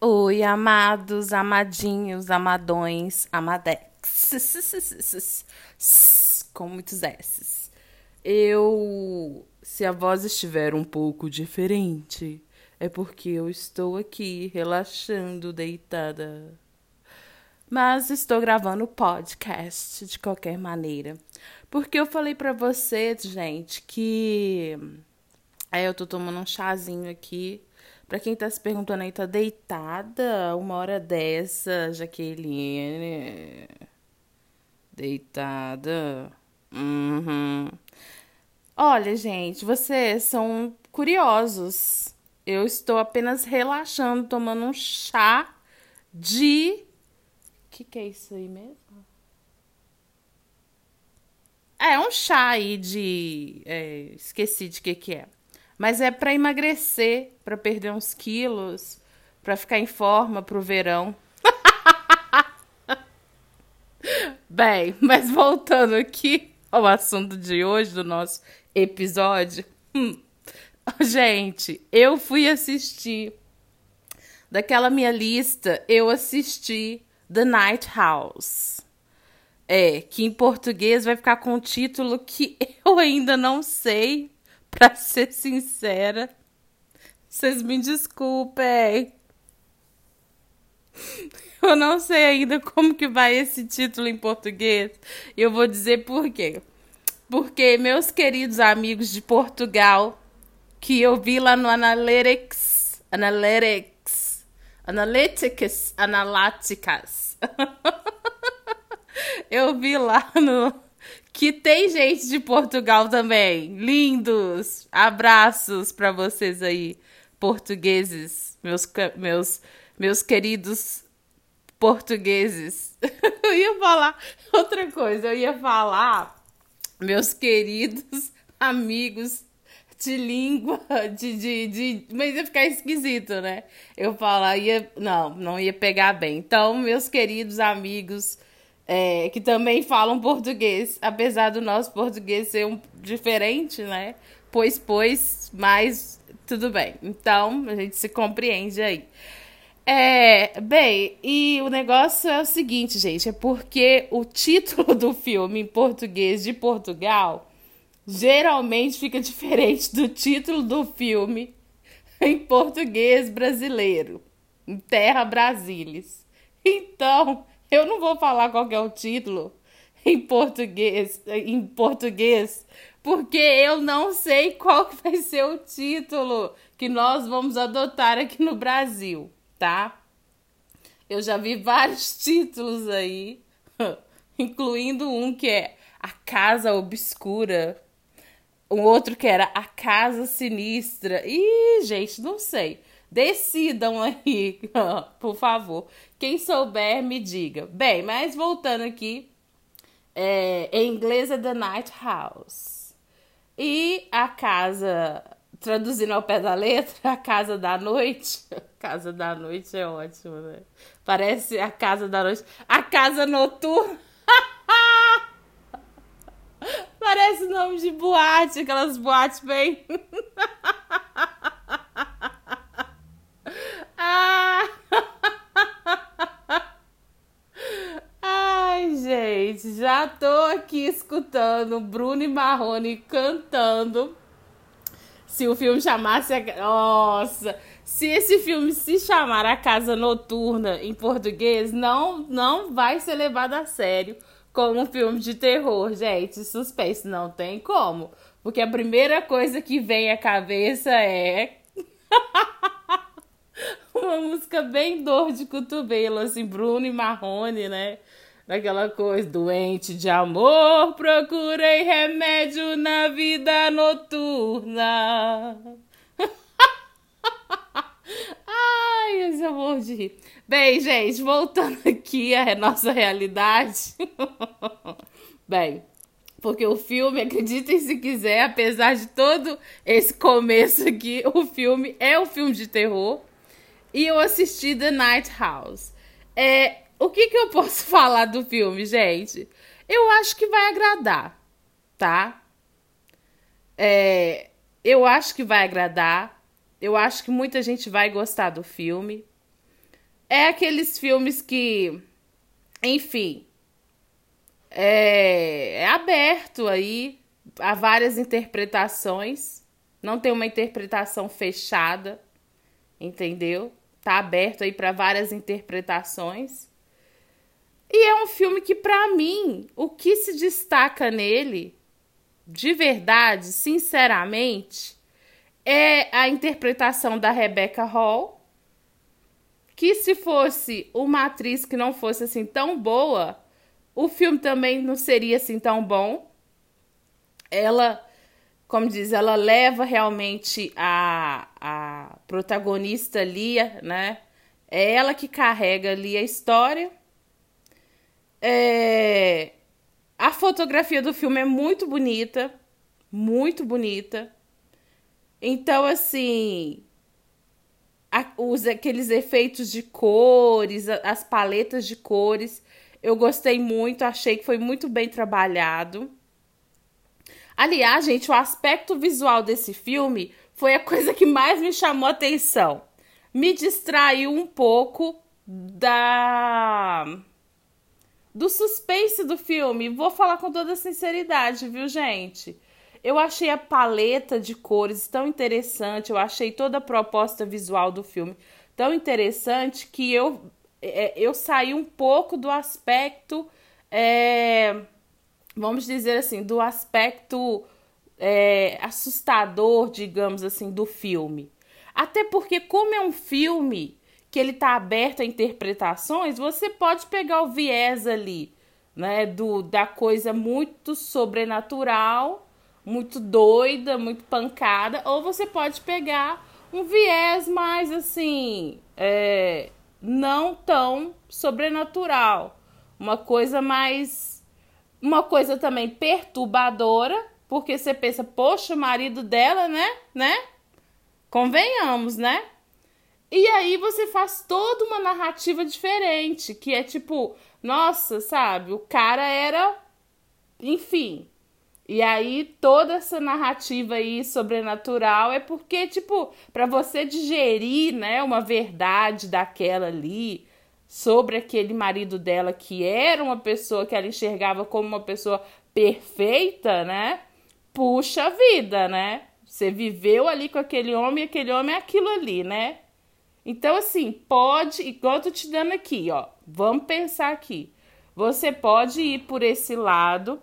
Oi, amados, amadinhos, amadões, amadex. Com muitos S's. Eu. Se a voz estiver um pouco diferente, é porque eu estou aqui relaxando, deitada. Mas estou gravando podcast de qualquer maneira. Porque eu falei para vocês, gente, que. É, eu tô tomando um chazinho aqui Pra quem tá se perguntando aí, tá deitada uma hora dessa, Jaqueline? Deitada? Uhum. Olha, gente, vocês são curiosos. Eu estou apenas relaxando, tomando um chá de. O que, que é isso aí mesmo? É um chá aí de. É, esqueci de que que é. Mas é para emagrecer, para perder uns quilos, para ficar em forma pro verão. Bem, mas voltando aqui ao assunto de hoje do nosso episódio. Hum, gente, eu fui assistir daquela minha lista, eu assisti The Night House. É, que em português vai ficar com um título que eu ainda não sei Pra ser sincera, vocês me desculpem. Eu não sei ainda como que vai esse título em português. Eu vou dizer por quê. Porque meus queridos amigos de Portugal, que eu vi lá no Analytics, Analytics, Analytics, Analyticas. eu vi lá no que tem gente de Portugal também. Lindos! Abraços para vocês aí, portugueses, meus, meus, meus queridos portugueses. eu ia falar outra coisa, eu ia falar, meus queridos amigos de língua, de, de, de, mas ia ficar esquisito, né? Eu falar, ia, não, não ia pegar bem. Então, meus queridos amigos é, que também falam português, apesar do nosso português ser um diferente, né? Pois, pois, mas tudo bem. Então, a gente se compreende aí. É, bem, e o negócio é o seguinte, gente, é porque o título do filme em português de Portugal geralmente fica diferente do título do filme em português brasileiro, em Terra Brasilis. Então, eu não vou falar qual é o título em português, em português, porque eu não sei qual vai ser o título que nós vamos adotar aqui no Brasil, tá? Eu já vi vários títulos aí, incluindo um que é A Casa Obscura, um outro que era A Casa Sinistra. Ih, gente, não sei. Decidam aí, por favor. Quem souber, me diga. Bem, mas voltando aqui, é, em inglês é The Night House. E a casa, traduzindo ao pé da letra, a casa da noite. casa da noite é ótimo, né? Parece a casa da noite. A casa noturna. Parece nome de boate, aquelas boates bem. ah! Gente, já tô aqui escutando Bruno e Marrone cantando. Se o filme chamasse. A... Nossa! Se esse filme se chamar A Casa Noturna em português, não, não vai ser levado a sério como um filme de terror, gente. Suspense não tem como. Porque a primeira coisa que vem à cabeça é. uma música bem dor de cotovelo, assim, Bruno e Marrone, né? Daquela coisa, doente de amor, procurei remédio na vida noturna. Ai, esse amor de rir. Bem, gente, voltando aqui à nossa realidade. Bem, porque o filme, acreditem se quiser, apesar de todo esse começo aqui, o filme é um filme de terror e eu assisti The Night House. É, o que, que eu posso falar do filme, gente? Eu acho que vai agradar, tá? É, eu acho que vai agradar. Eu acho que muita gente vai gostar do filme. É aqueles filmes que, enfim, é, é aberto aí a várias interpretações. Não tem uma interpretação fechada, entendeu? Tá aberto aí para várias interpretações. E é um filme que, para mim, o que se destaca nele, de verdade, sinceramente, é a interpretação da Rebecca Hall. Que se fosse uma atriz que não fosse assim tão boa, o filme também não seria assim tão bom. Ela, como diz, ela leva realmente a, a protagonista ali, né? É ela que carrega ali a história. É... A fotografia do filme é muito bonita, muito bonita. Então, assim, a, os, aqueles efeitos de cores, as paletas de cores, eu gostei muito, achei que foi muito bem trabalhado. Aliás, gente, o aspecto visual desse filme foi a coisa que mais me chamou atenção. Me distraiu um pouco da do suspense do filme. Vou falar com toda sinceridade, viu, gente? Eu achei a paleta de cores tão interessante, eu achei toda a proposta visual do filme tão interessante que eu, é, eu saí um pouco do aspecto, é, vamos dizer assim, do aspecto é, assustador, digamos assim, do filme. Até porque, como é um filme que ele está aberto a interpretações, você pode pegar o viés ali, né, do da coisa muito sobrenatural, muito doida, muito pancada, ou você pode pegar um viés mais assim, é, não tão sobrenatural, uma coisa mais, uma coisa também perturbadora, porque você pensa, poxa, o marido dela, né, né? Convenhamos, né? E aí você faz toda uma narrativa diferente, que é tipo, nossa, sabe, o cara era, enfim. E aí toda essa narrativa aí sobrenatural é porque, tipo, para você digerir, né, uma verdade daquela ali sobre aquele marido dela que era uma pessoa que ela enxergava como uma pessoa perfeita, né? Puxa vida, né? Você viveu ali com aquele homem, aquele homem é aquilo ali, né? Então, assim, pode, igual eu tô te dando aqui, ó. Vamos pensar aqui. Você pode ir por esse lado,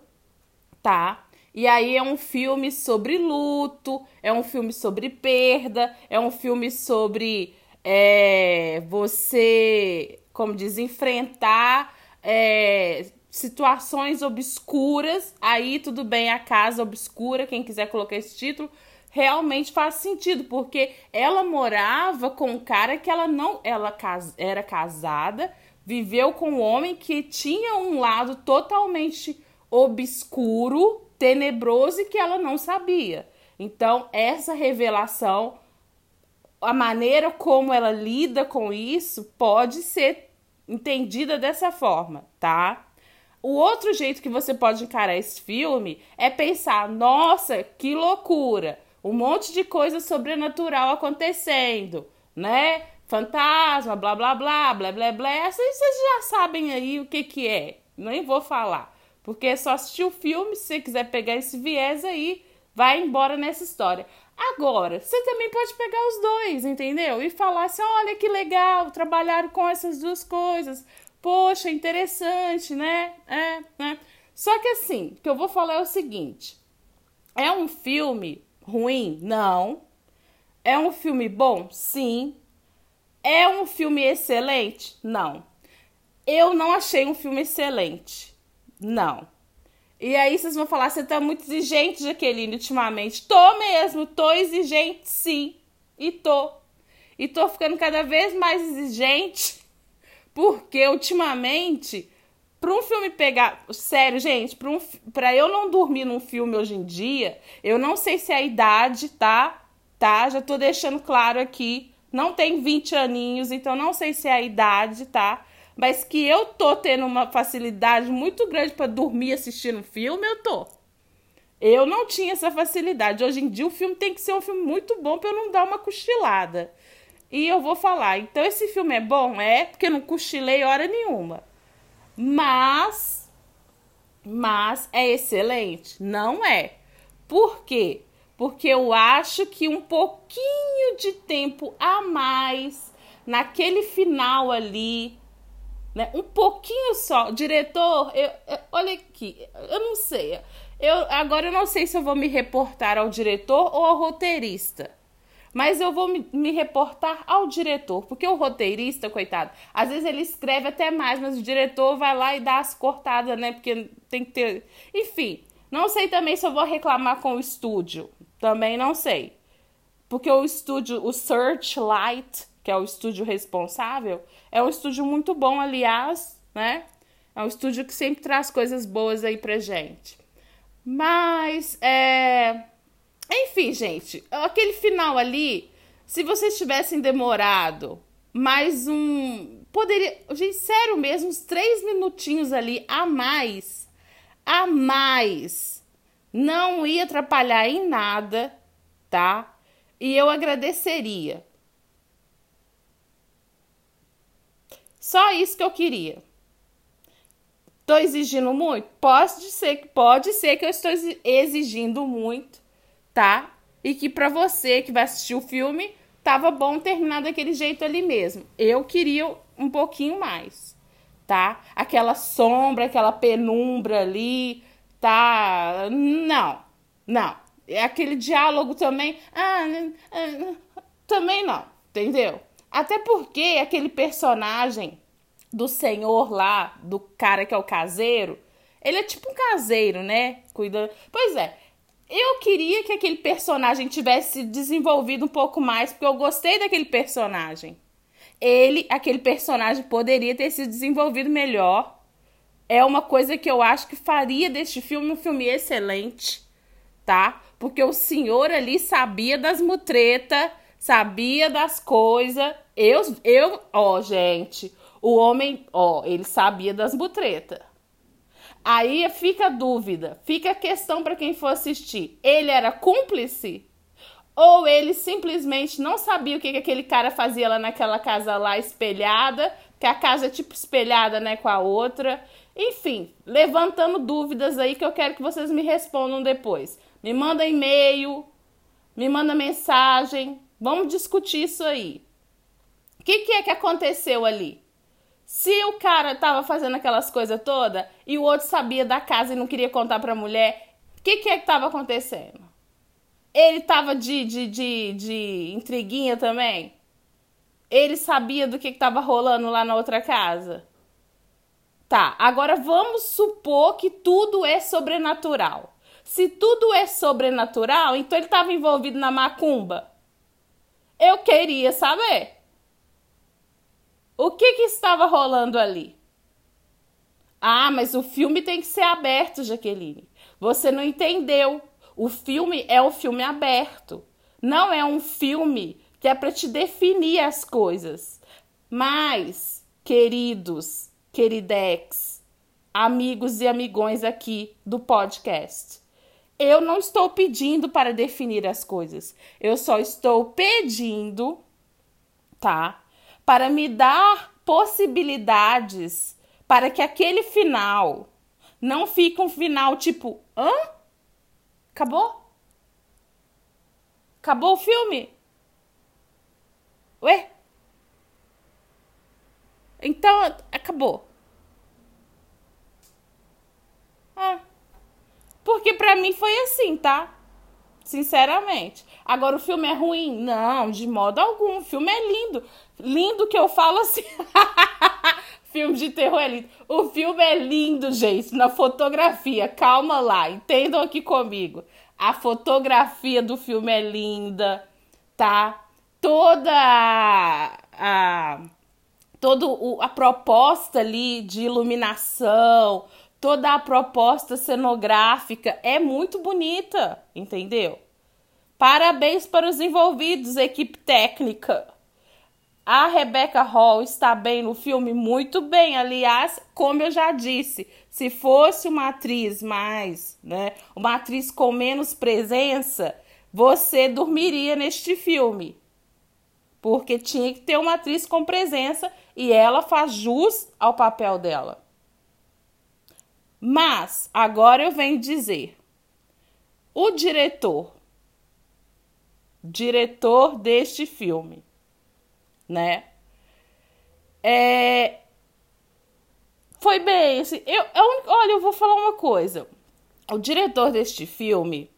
tá? E aí é um filme sobre luto, é um filme sobre perda, é um filme sobre é, você, como diz, enfrentar é, situações obscuras. Aí tudo bem, a casa obscura, quem quiser colocar esse título realmente faz sentido, porque ela morava com um cara que ela não, ela era casada, viveu com um homem que tinha um lado totalmente obscuro, tenebroso e que ela não sabia. Então, essa revelação, a maneira como ela lida com isso pode ser entendida dessa forma, tá? O outro jeito que você pode encarar esse filme é pensar: nossa, que loucura! Um monte de coisa sobrenatural acontecendo, né? Fantasma, blá blá blá, blá blá blá. Vocês já sabem aí o que que é. Nem vou falar. Porque é só assistir o filme, se você quiser pegar esse viés aí, vai embora nessa história. Agora, você também pode pegar os dois, entendeu? E falar assim: olha que legal, trabalharam com essas duas coisas. Poxa, interessante, né? É, né? Só que assim, o que eu vou falar é o seguinte: é um filme ruim? Não. É um filme bom? Sim. É um filme excelente? Não. Eu não achei um filme excelente. Não. E aí vocês vão falar, você tá muito exigente, Jaqueline, ultimamente. Tô mesmo, tô exigente sim. E tô. E tô ficando cada vez mais exigente, porque ultimamente Pra um filme pegar. Sério, gente, pra, um, pra eu não dormir num filme hoje em dia, eu não sei se é a idade, tá? Tá? Já tô deixando claro aqui. Não tem 20 aninhos, então não sei se é a idade, tá? Mas que eu tô tendo uma facilidade muito grande para dormir assistindo filme, eu tô. Eu não tinha essa facilidade. Hoje em dia o filme tem que ser um filme muito bom para eu não dar uma cochilada. e eu vou falar. Então, esse filme é bom? É, porque eu não cochilei hora nenhuma. Mas, mas é excelente? Não é. Por quê? Porque eu acho que um pouquinho de tempo a mais naquele final ali, né? Um pouquinho só. Diretor, eu, eu, olha aqui, eu não sei. Eu, agora eu não sei se eu vou me reportar ao diretor ou ao roteirista. Mas eu vou me, me, reportar ao diretor, porque o roteirista, coitado, às vezes ele escreve até mais, mas o diretor vai lá e dá as cortadas, né? Porque tem que ter. Enfim, não sei também se eu vou reclamar com o estúdio. Também não sei. Porque o estúdio, o Searchlight, que é o estúdio responsável, é um estúdio muito bom, aliás, né? É um estúdio que sempre traz coisas boas aí pra gente. Mas, é enfim, gente, aquele final ali, se vocês tivessem demorado mais um. Poderia. Gente, sério mesmo, uns três minutinhos ali a mais. A mais. Não ia atrapalhar em nada, tá? E eu agradeceria. Só isso que eu queria. Tô exigindo muito? Pode ser, pode ser que eu estou exigindo muito tá? E que para você que vai assistir o filme, tava bom terminar daquele jeito ali mesmo. Eu queria um pouquinho mais, tá? Aquela sombra, aquela penumbra ali, tá? Não, não. É aquele diálogo também. Ah, ah, também não, entendeu? Até porque aquele personagem do senhor lá, do cara que é o caseiro, ele é tipo um caseiro, né? Cuidando. Pois é, eu queria que aquele personagem tivesse desenvolvido um pouco mais, porque eu gostei daquele personagem. Ele, aquele personagem, poderia ter se desenvolvido melhor. É uma coisa que eu acho que faria deste filme um filme excelente, tá? Porque o senhor ali sabia das mutretas, sabia das coisas. Eu, eu, ó, gente, o homem, ó, ele sabia das mutretas. Aí fica a dúvida, fica a questão para quem for assistir. Ele era cúmplice? Ou ele simplesmente não sabia o que, que aquele cara fazia lá naquela casa lá espelhada, que a casa é tipo espelhada, né, com a outra. Enfim, levantando dúvidas aí que eu quero que vocês me respondam depois. Me manda e-mail, me manda mensagem, vamos discutir isso aí. O que, que é que aconteceu ali? Se o cara tava fazendo aquelas coisas todas e o outro sabia da casa e não queria contar pra mulher, o que, que é que tava acontecendo? Ele tava de, de, de, de intriguinha também? Ele sabia do que, que tava rolando lá na outra casa? Tá, agora vamos supor que tudo é sobrenatural. Se tudo é sobrenatural, então ele estava envolvido na macumba. Eu queria saber. O que, que estava rolando ali? Ah, mas o filme tem que ser aberto, Jaqueline. Você não entendeu. O filme é um filme aberto. Não é um filme que é para te definir as coisas. Mas, queridos, queridex, amigos e amigões aqui do podcast, eu não estou pedindo para definir as coisas. Eu só estou pedindo, tá? Para me dar possibilidades para que aquele final não fique um final tipo, hã? Acabou? Acabou o filme? Ué? Então, acabou. Ah. Porque pra mim foi assim, tá? Sinceramente. Agora, o filme é ruim? Não, de modo algum. O filme é lindo. Lindo que eu falo assim. filme de terror é lindo. O filme é lindo, gente, na fotografia. Calma lá, entendam aqui comigo. A fotografia do filme é linda, tá? Toda a, a toda a proposta ali de iluminação, toda a proposta cenográfica é muito bonita, entendeu? Parabéns para os envolvidos, equipe técnica. A Rebecca Hall está bem no filme? Muito bem. Aliás, como eu já disse, se fosse uma atriz mais, né, uma atriz com menos presença, você dormiria neste filme. porque tinha que ter uma atriz com presença e ela faz jus ao papel dela. Mas agora eu venho dizer: o diretor, diretor deste filme, né? É, foi bem, assim, eu, eu, olha, eu vou falar uma coisa. O diretor deste filme,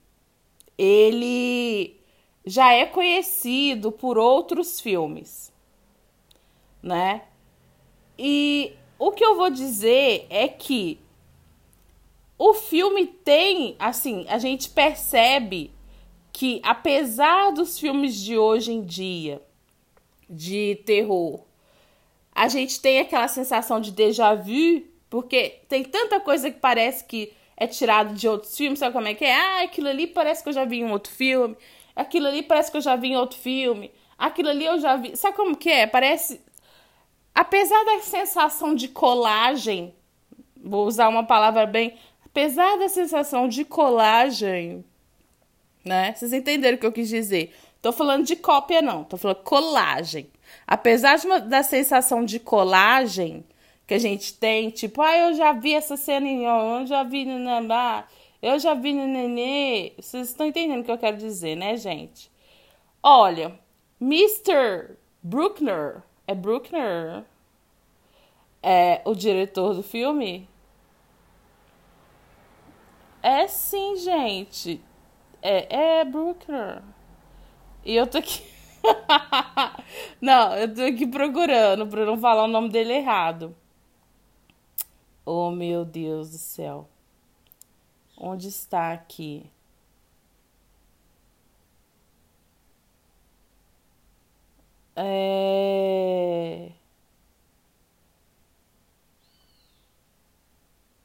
ele já é conhecido por outros filmes, né? E o que eu vou dizer é que o filme tem, assim, a gente percebe que apesar dos filmes de hoje em dia de terror, a gente tem aquela sensação de déjà vu, porque tem tanta coisa que parece que é tirado de outros filmes, sabe como é que é? Ah, aquilo ali parece que eu já vi em outro filme, aquilo ali parece que eu já vi em outro filme, aquilo ali eu já vi. Sabe como que é? Parece. Apesar da sensação de colagem, vou usar uma palavra bem. Apesar da sensação de colagem, né? Vocês entenderam o que eu quis dizer? Tô falando de cópia, não, tô falando colagem. Apesar de uma, da sensação de colagem que a gente tem, tipo, ah, eu já vi essa cena em eu já vi no Nambá, eu já vi no Nenê. Vocês estão entendendo o que eu quero dizer, né, gente? Olha, Mr. Bruckner, é Bruckner, é o diretor do filme? É sim, gente. É, é Bruckner. E eu tô aqui. não, eu tô aqui procurando pra não falar o nome dele errado. Oh, meu Deus do céu. Onde está aqui? É.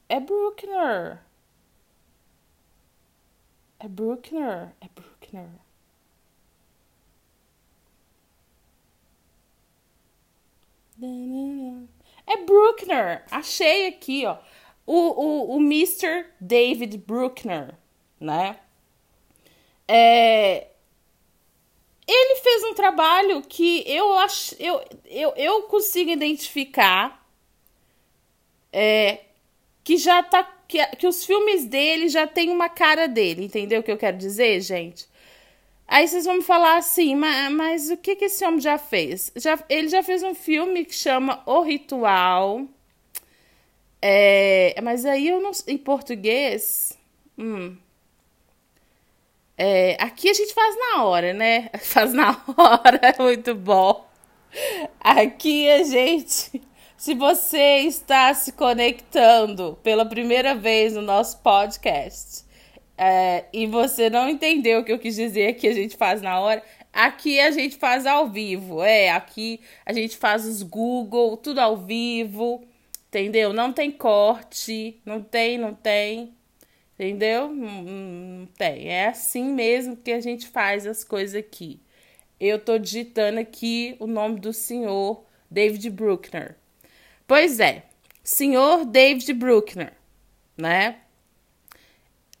É Bruckner. É Bruckner. É Bruckner. É Bruckner. Achei aqui, ó. O, o, o Mr. David Bruckner, né? É, ele fez um trabalho que eu acho, eu, eu, eu consigo identificar é, que já tá que, que os filmes dele já tem uma cara dele, entendeu o que eu quero dizer, gente? Aí vocês vão me falar assim, mas, mas o que, que esse homem já fez? Já, ele já fez um filme que chama O Ritual. É, mas aí eu não. Em português. Hum, é, aqui a gente faz na hora, né? Faz na hora, é muito bom. Aqui a gente. Se você está se conectando pela primeira vez no nosso podcast é, e você não entendeu o que eu quis dizer que a gente faz na hora, aqui a gente faz ao vivo. É, aqui a gente faz os Google, tudo ao vivo, entendeu? Não tem corte, não tem, não tem, entendeu? Não, não tem. É assim mesmo que a gente faz as coisas aqui. Eu tô digitando aqui o nome do senhor David Bruckner. Pois é, senhor David Bruckner, né?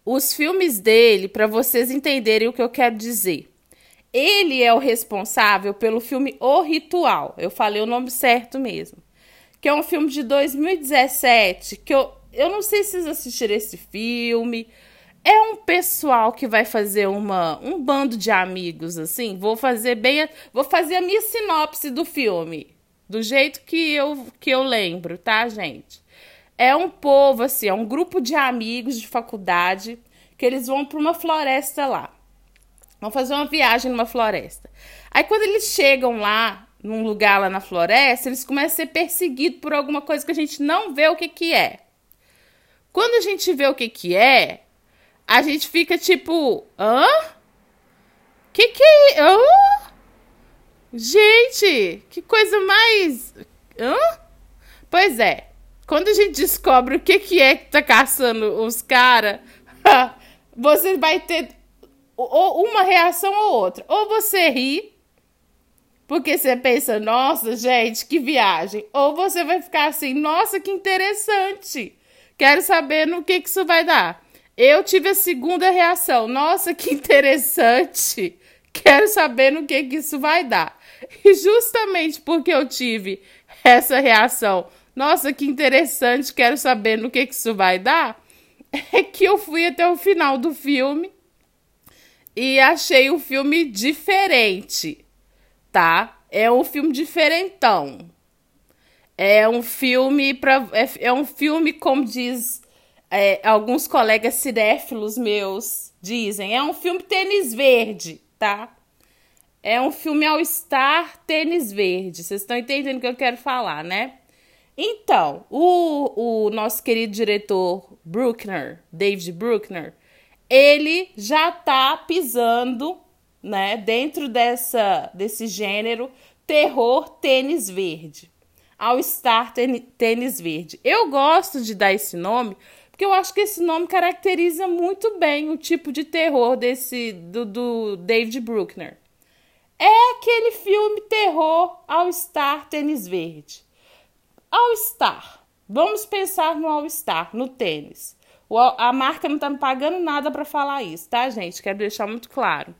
os filmes dele, para vocês entenderem o que eu quero dizer. Ele é o responsável pelo filme O Ritual. Eu falei o nome certo mesmo. Que é um filme de 2017. Que eu, eu não sei se vocês assistiram esse filme. É um pessoal que vai fazer uma, um bando de amigos, assim. Vou fazer bem. vou fazer a minha sinopse do filme. Do jeito que eu, que eu lembro, tá, gente? É um povo, assim, é um grupo de amigos de faculdade que eles vão para uma floresta lá. Vão fazer uma viagem numa floresta. Aí quando eles chegam lá, num lugar lá na floresta, eles começam a ser perseguidos por alguma coisa que a gente não vê o que que é. Quando a gente vê o que que é, a gente fica tipo, hã? Que que é? Hã? Gente, que coisa mais. Hã? Pois é, quando a gente descobre o que, que é que tá caçando os caras, você vai ter ou uma reação ou outra. Ou você ri, porque você pensa, nossa, gente, que viagem. Ou você vai ficar assim, nossa, que interessante. Quero saber no que, que isso vai dar. Eu tive a segunda reação, nossa, que interessante. Quero saber no que, que isso vai dar. E justamente porque eu tive essa reação, nossa, que interessante, quero saber no que, que isso vai dar, é que eu fui até o final do filme e achei o filme diferente, tá? É um filme diferentão. É um filme para é, é, um filme como diz é, alguns colegas cinéfilos meus dizem, é um filme tênis verde, tá? É um filme ao estar tênis verde. Vocês estão entendendo o que eu quero falar, né? Então, o, o nosso querido diretor Bruckner, David Bruckner, ele já tá pisando, né, dentro dessa desse gênero terror tênis verde. Ao estar tênis verde. Eu gosto de dar esse nome porque eu acho que esse nome caracteriza muito bem o tipo de terror desse do, do David Bruckner. É aquele filme terror ao estar tênis verde. All Star. Vamos pensar no All Star, no tênis. O, a marca não tá me pagando nada para falar isso, tá, gente? Quero deixar muito claro.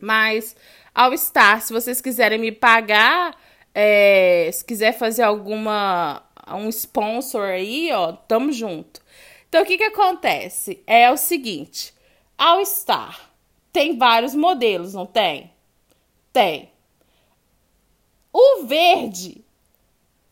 Mas All Star, se vocês quiserem me pagar, é, se quiser fazer alguma um sponsor aí, ó, tamo junto. Então o que que acontece? É o seguinte, All Star tem vários modelos, não tem? Tem. O verde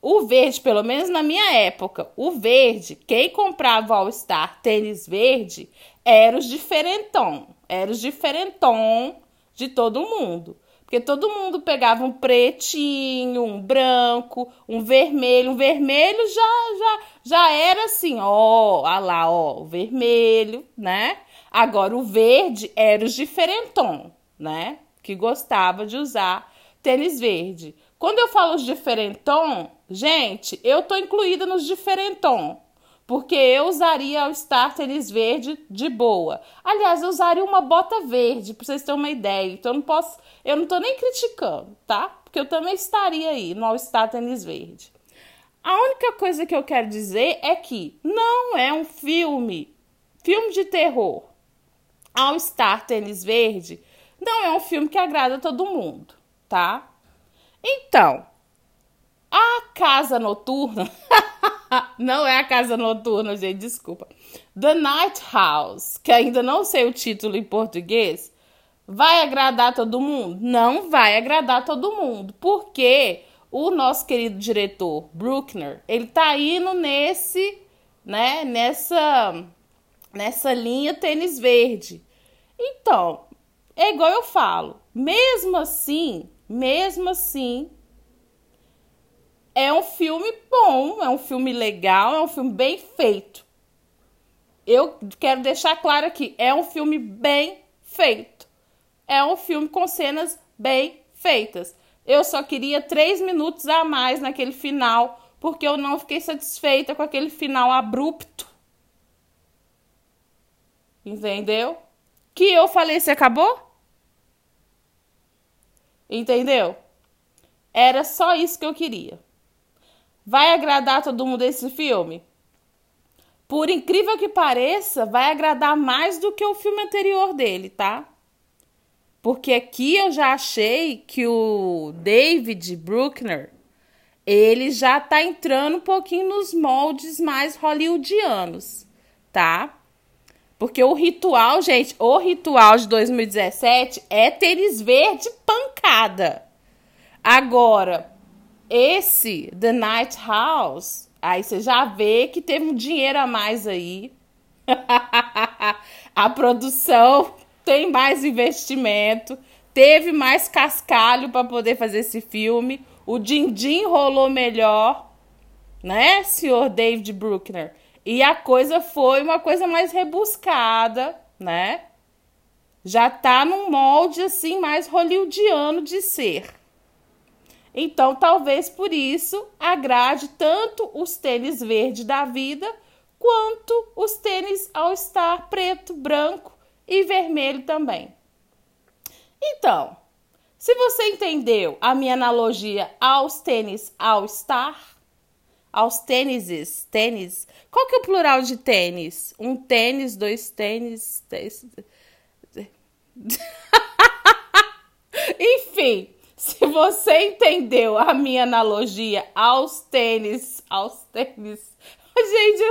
o verde, pelo menos na minha época, o verde, quem comprava All Star tênis verde era os diferentão. Era os diferentão de todo mundo. Porque todo mundo pegava um pretinho, um branco, um vermelho. Um vermelho já já, já era assim, ó, ó lá, ó, o vermelho, né? Agora o verde era os diferentão, né? Que gostava de usar tênis verde. Quando eu falo os diferentão, gente, eu tô incluída nos diferentão. Porque eu usaria o Star Tênis Verde de boa. Aliás, eu usaria uma bota verde, pra vocês terem uma ideia. Então eu não posso. Eu não tô nem criticando, tá? Porque eu também estaria aí no All Star Tênis Verde. A única coisa que eu quero dizer é que não é um filme, filme de terror. All Star Tênis Verde não é um filme que agrada todo mundo, tá? Então, a casa noturna. não é a casa noturna, gente, desculpa. The Night House, que ainda não sei o título em português, vai agradar todo mundo? Não vai agradar todo mundo, porque o nosso querido diretor Bruckner, ele tá indo nesse, né, nessa nessa linha tênis verde. Então, é igual eu falo, mesmo assim, mesmo assim, é um filme bom, é um filme legal, é um filme bem feito. Eu quero deixar claro aqui, é um filme bem feito. É um filme com cenas bem feitas. Eu só queria três minutos a mais naquele final, porque eu não fiquei satisfeita com aquele final abrupto. Entendeu? Que eu falei, você acabou? Entendeu? Era só isso que eu queria. Vai agradar todo mundo esse filme? Por incrível que pareça, vai agradar mais do que o filme anterior dele, tá? Porque aqui eu já achei que o David Bruckner, ele já tá entrando um pouquinho nos moldes mais hollywoodianos, tá? Porque o ritual, gente, o ritual de 2017 é tênis verde pancada. Agora, esse The Night House, aí você já vê que teve um dinheiro a mais aí. a produção tem mais investimento, teve mais cascalho para poder fazer esse filme. O din-din rolou melhor, né, senhor David Bruckner? E a coisa foi uma coisa mais rebuscada, né? Já tá num molde assim mais hollywoodiano de ser. Então, talvez por isso agrade tanto os tênis verde da vida quanto os tênis ao estar preto, branco e vermelho também. Então, se você entendeu a minha analogia aos tênis ao estar, aos tênises, tênis. Qual que é o plural de tênis? Um tênis, dois tênis. tênis. Enfim, Se você entendeu a minha analogia aos tênis, aos tênis. Gente,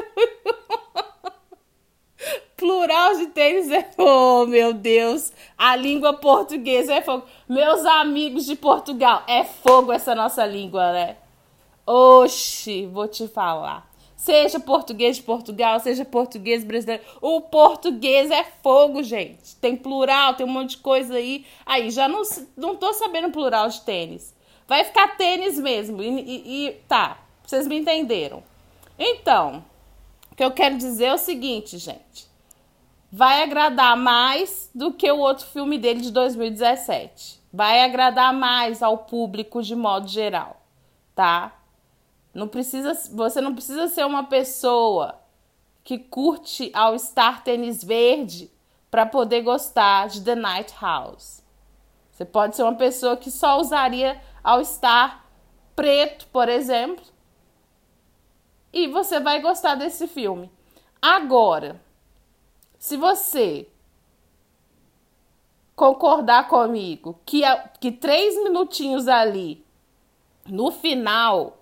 plural de tênis é. Oh, meu Deus! A língua portuguesa é fogo. Meus amigos de Portugal, é fogo essa nossa língua, né? Oxi, vou te falar. Seja português de Portugal, seja português brasileiro. O português é fogo, gente. Tem plural, tem um monte de coisa aí. Aí, já não, não tô sabendo plural de tênis. Vai ficar tênis mesmo. E, e, e tá, vocês me entenderam. Então, o que eu quero dizer é o seguinte, gente. Vai agradar mais do que o outro filme dele de 2017. Vai agradar mais ao público de modo geral, tá? Não precisa, você não precisa ser uma pessoa que curte ao Star Tênis Verde para poder gostar de The Night House. Você pode ser uma pessoa que só usaria ao Star preto, por exemplo, e você vai gostar desse filme. Agora, se você concordar comigo que, que três minutinhos ali no final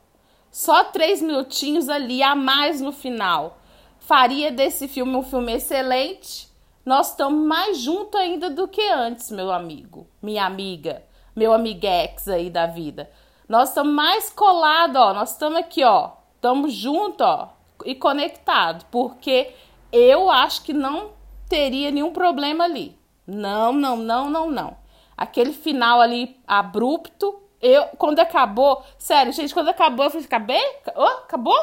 só três minutinhos ali a mais no final faria desse filme um filme excelente. Nós estamos mais juntos ainda do que antes, meu amigo, minha amiga, meu amiguex aí da vida. Nós estamos mais colados, ó. Nós estamos aqui, ó. Estamos juntos, ó. E conectados. Porque eu acho que não teria nenhum problema ali. Não, não, não, não, não. Aquele final ali abrupto eu, quando acabou, sério, gente, quando acabou, eu falei, acabei? Oh, acabou?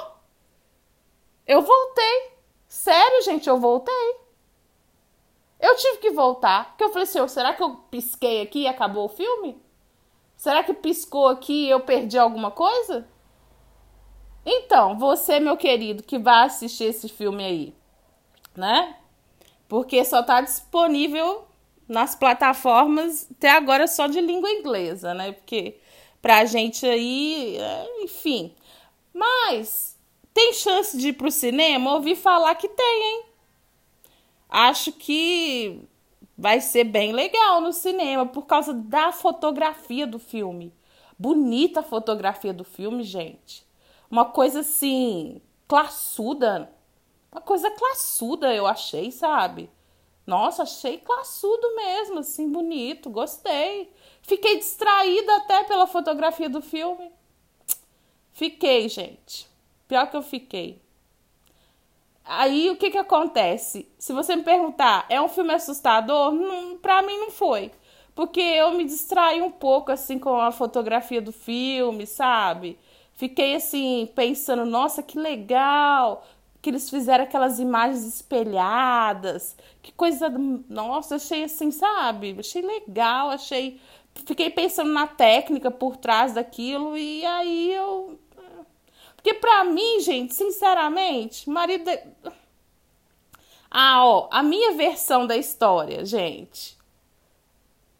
Eu voltei. Sério, gente, eu voltei. Eu tive que voltar. Porque eu falei assim, será que eu pisquei aqui e acabou o filme? Será que piscou aqui e eu perdi alguma coisa? Então, você, meu querido, que vai assistir esse filme aí, né? Porque só tá disponível nas plataformas até agora só de língua inglesa, né? Porque pra gente aí, é, enfim. Mas tem chance de ir pro cinema? Ouvi falar que tem, hein? Acho que vai ser bem legal no cinema por causa da fotografia do filme. Bonita a fotografia do filme, gente. Uma coisa assim, classuda. Uma coisa classuda, eu achei, sabe? Nossa, achei classudo mesmo, assim, bonito, gostei. Fiquei distraída até pela fotografia do filme. Fiquei, gente. Pior que eu fiquei. Aí o que que acontece? Se você me perguntar, é um filme assustador? Não, pra mim não foi. Porque eu me distraí um pouco assim com a fotografia do filme, sabe? Fiquei assim pensando, nossa, que legal que eles fizeram aquelas imagens espelhadas. Que coisa, nossa, achei assim, sabe? Achei legal, achei fiquei pensando na técnica por trás daquilo e aí eu. Porque pra mim, gente, sinceramente, marido. Ah, ó, a minha versão da história, gente.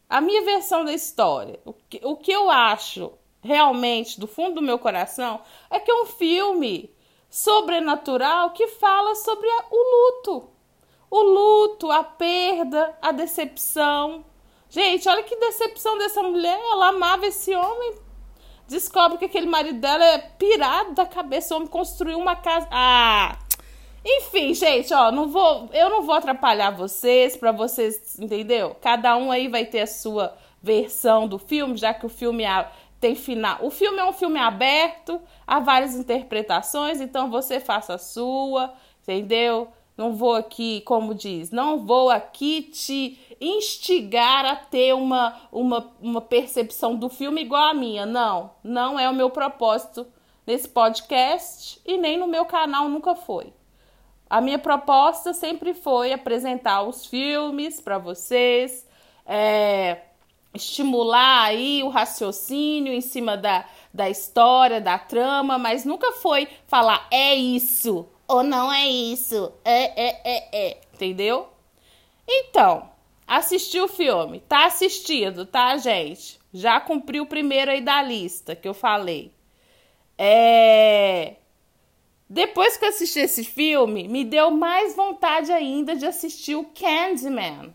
A minha versão da história. O que, o que eu acho realmente, do fundo do meu coração, é que é um filme sobrenatural que fala sobre a, o luto. O luto, a perda, a decepção, Gente, olha que decepção dessa mulher. Ela amava esse homem. Descobre que aquele marido dela é pirado da cabeça. O homem construiu uma casa. Ah! Enfim, gente, ó, não vou, eu não vou atrapalhar vocês, para vocês, entendeu? Cada um aí vai ter a sua versão do filme, já que o filme tem final. O filme é um filme aberto, há várias interpretações, então você faça a sua, entendeu? Não vou aqui, como diz, não vou aqui te instigar a ter uma, uma, uma percepção do filme igual a minha. Não, não é o meu propósito nesse podcast e nem no meu canal nunca foi. A minha proposta sempre foi apresentar os filmes para vocês, é, estimular aí o raciocínio em cima da, da história, da trama, mas nunca foi falar é isso, ou não é isso. É, é, é, é. Entendeu? Então, assistiu o filme. Tá assistido, tá, gente? Já cumpriu o primeiro aí da lista que eu falei. É. Depois que eu assisti esse filme, me deu mais vontade ainda de assistir o Candyman.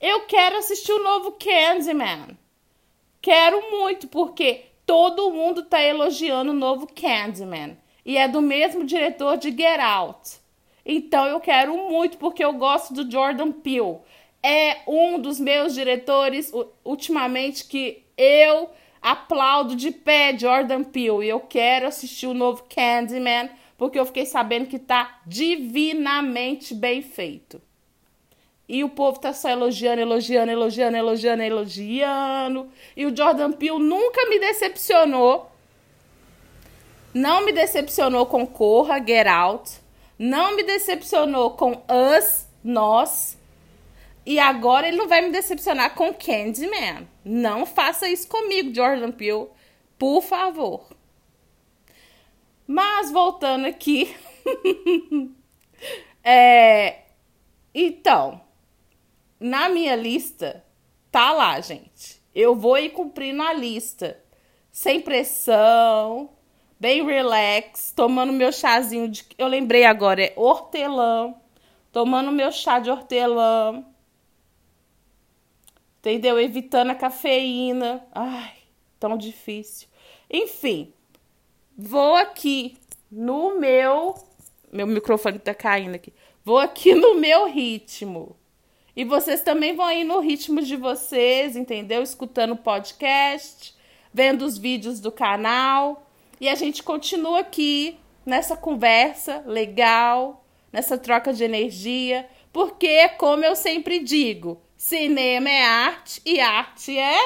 Eu quero assistir o novo Candyman. quero muito, porque todo mundo tá elogiando o novo Candyman. E é do mesmo diretor de Get Out. Então eu quero muito, porque eu gosto do Jordan Peele. É um dos meus diretores, ultimamente, que eu aplaudo de pé Jordan Peele. E eu quero assistir o novo Candyman, porque eu fiquei sabendo que tá divinamente bem feito. E o povo tá só elogiando, elogiando, elogiando, elogiando, elogiando. E o Jordan Peele nunca me decepcionou. Não me decepcionou com Corra, Get Out. Não me decepcionou com Us, Nós. E agora ele não vai me decepcionar com Candyman. Não faça isso comigo, Jordan Peele. Por favor. Mas voltando aqui. é, então, na minha lista, tá lá, gente. Eu vou ir cumprindo a lista. Sem pressão, bem relax, tomando meu chazinho de. Eu lembrei agora, é hortelã. Tomando meu chá de hortelã. Entendeu? Evitando a cafeína. Ai, tão difícil. Enfim, vou aqui no meu. Meu microfone tá caindo aqui. Vou aqui no meu ritmo. E vocês também vão aí no ritmo de vocês, entendeu? Escutando o podcast, vendo os vídeos do canal. E a gente continua aqui nessa conversa legal, nessa troca de energia, porque, como eu sempre digo, cinema é arte e arte é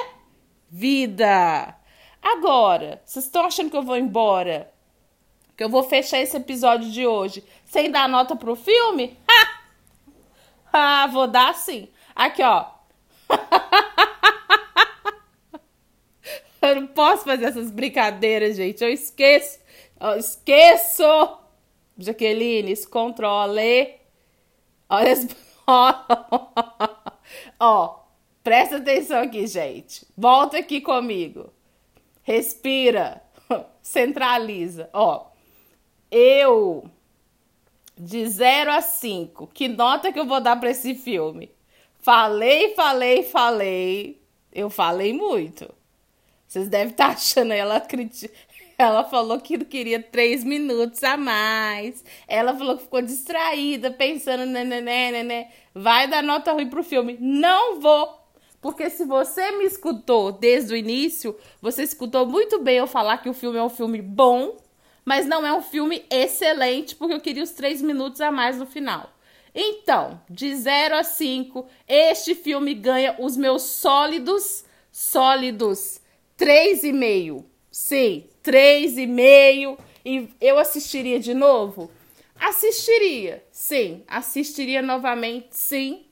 vida. Agora, vocês estão achando que eu vou embora? Que eu vou fechar esse episódio de hoje sem dar nota pro filme? Ha! Ah, vou dar sim. Aqui, ó. Eu não posso fazer essas brincadeiras, gente. Eu esqueço. Eu esqueço. Jaqueline, se controle. Olha as. Ó, presta atenção aqui, gente. Volta aqui comigo. Respira. Centraliza. Ó, eu de 0 a 5, que nota que eu vou dar para esse filme? Falei, falei, falei. Eu falei muito. Vocês devem estar tá achando ela critica. Ela falou que queria três minutos a mais. Ela falou que ficou distraída, pensando, né, né, né, né, né. Vai dar nota ruim pro filme. Não vou. Porque se você me escutou desde o início, você escutou muito bem eu falar que o filme é um filme bom mas não é um filme excelente, porque eu queria os três minutos a mais no final. Então, de 0 a 5, este filme ganha os meus sólidos, sólidos 3,5. Sim, 3,5. E eu assistiria de novo? Assistiria, sim. Assistiria novamente, sim.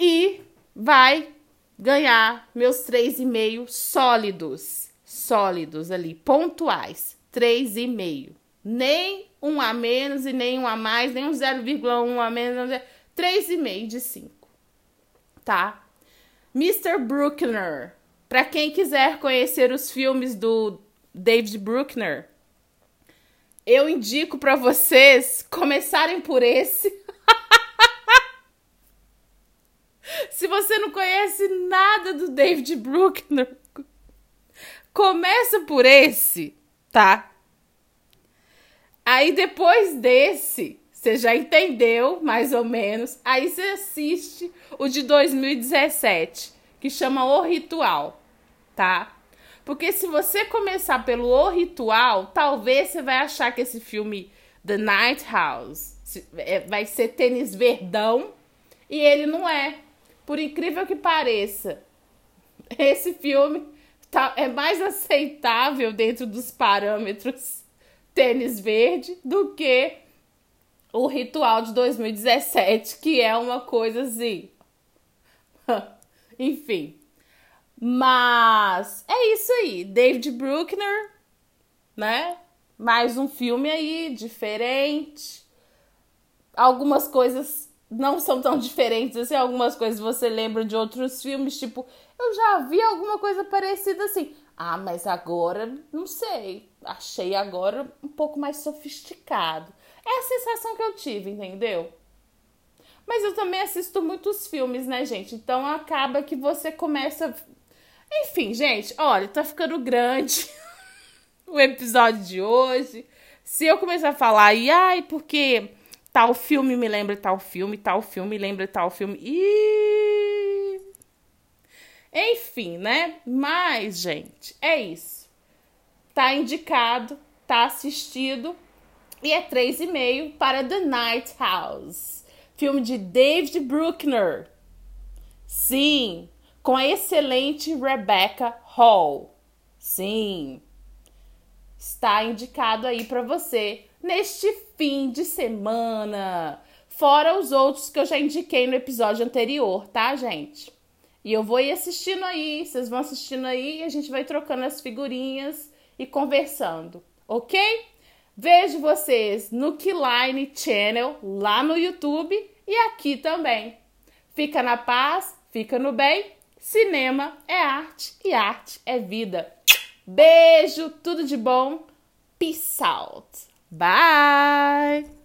E vai ganhar meus 3,5 sólidos sólidos ali, pontuais, 3,5. Nem um a menos e nem um a mais, nem um 0,1 a menos, 3,5 de 5. Tá? Mr. Bruckner. Para quem quiser conhecer os filmes do David Bruckner, eu indico para vocês começarem por esse. Se você não conhece nada do David Bruckner, Começa por esse, tá? Aí depois desse, você já entendeu mais ou menos. Aí você assiste o de 2017, que chama O Ritual, tá? Porque se você começar pelo O Ritual, talvez você vai achar que esse filme The Night House é, vai ser tênis verdão e ele não é. Por incrível que pareça, esse filme tá, é mais aceitável dentro dos parâmetros tênis verde do que o ritual de 2017, que é uma coisa assim. Enfim. Mas é isso aí. David Bruckner, né? Mais um filme aí, diferente. Algumas coisas não são tão diferentes assim. Algumas coisas você lembra de outros filmes, tipo eu já vi alguma coisa parecida assim. Ah, mas agora não sei. Achei agora um pouco mais sofisticado. É a sensação que eu tive, entendeu? Mas eu também assisto muitos filmes, né, gente? Então acaba que você começa Enfim, gente, olha, tá ficando grande o episódio de hoje. Se eu começar a falar, e ai, porque tal filme me lembra tal filme, tal filme lembra tal filme. E enfim, né? Mas, gente, é isso. Tá indicado, tá assistido e é 3,5 para The Night House. Filme de David Bruckner. Sim, com a excelente Rebecca Hall. Sim, está indicado aí para você neste fim de semana. Fora os outros que eu já indiquei no episódio anterior, tá, gente? E eu vou ir assistindo aí, vocês vão assistindo aí e a gente vai trocando as figurinhas e conversando, ok? Vejo vocês no Keyline Channel, lá no YouTube e aqui também. Fica na paz, fica no bem. Cinema é arte e arte é vida. Beijo, tudo de bom. Peace out. Bye!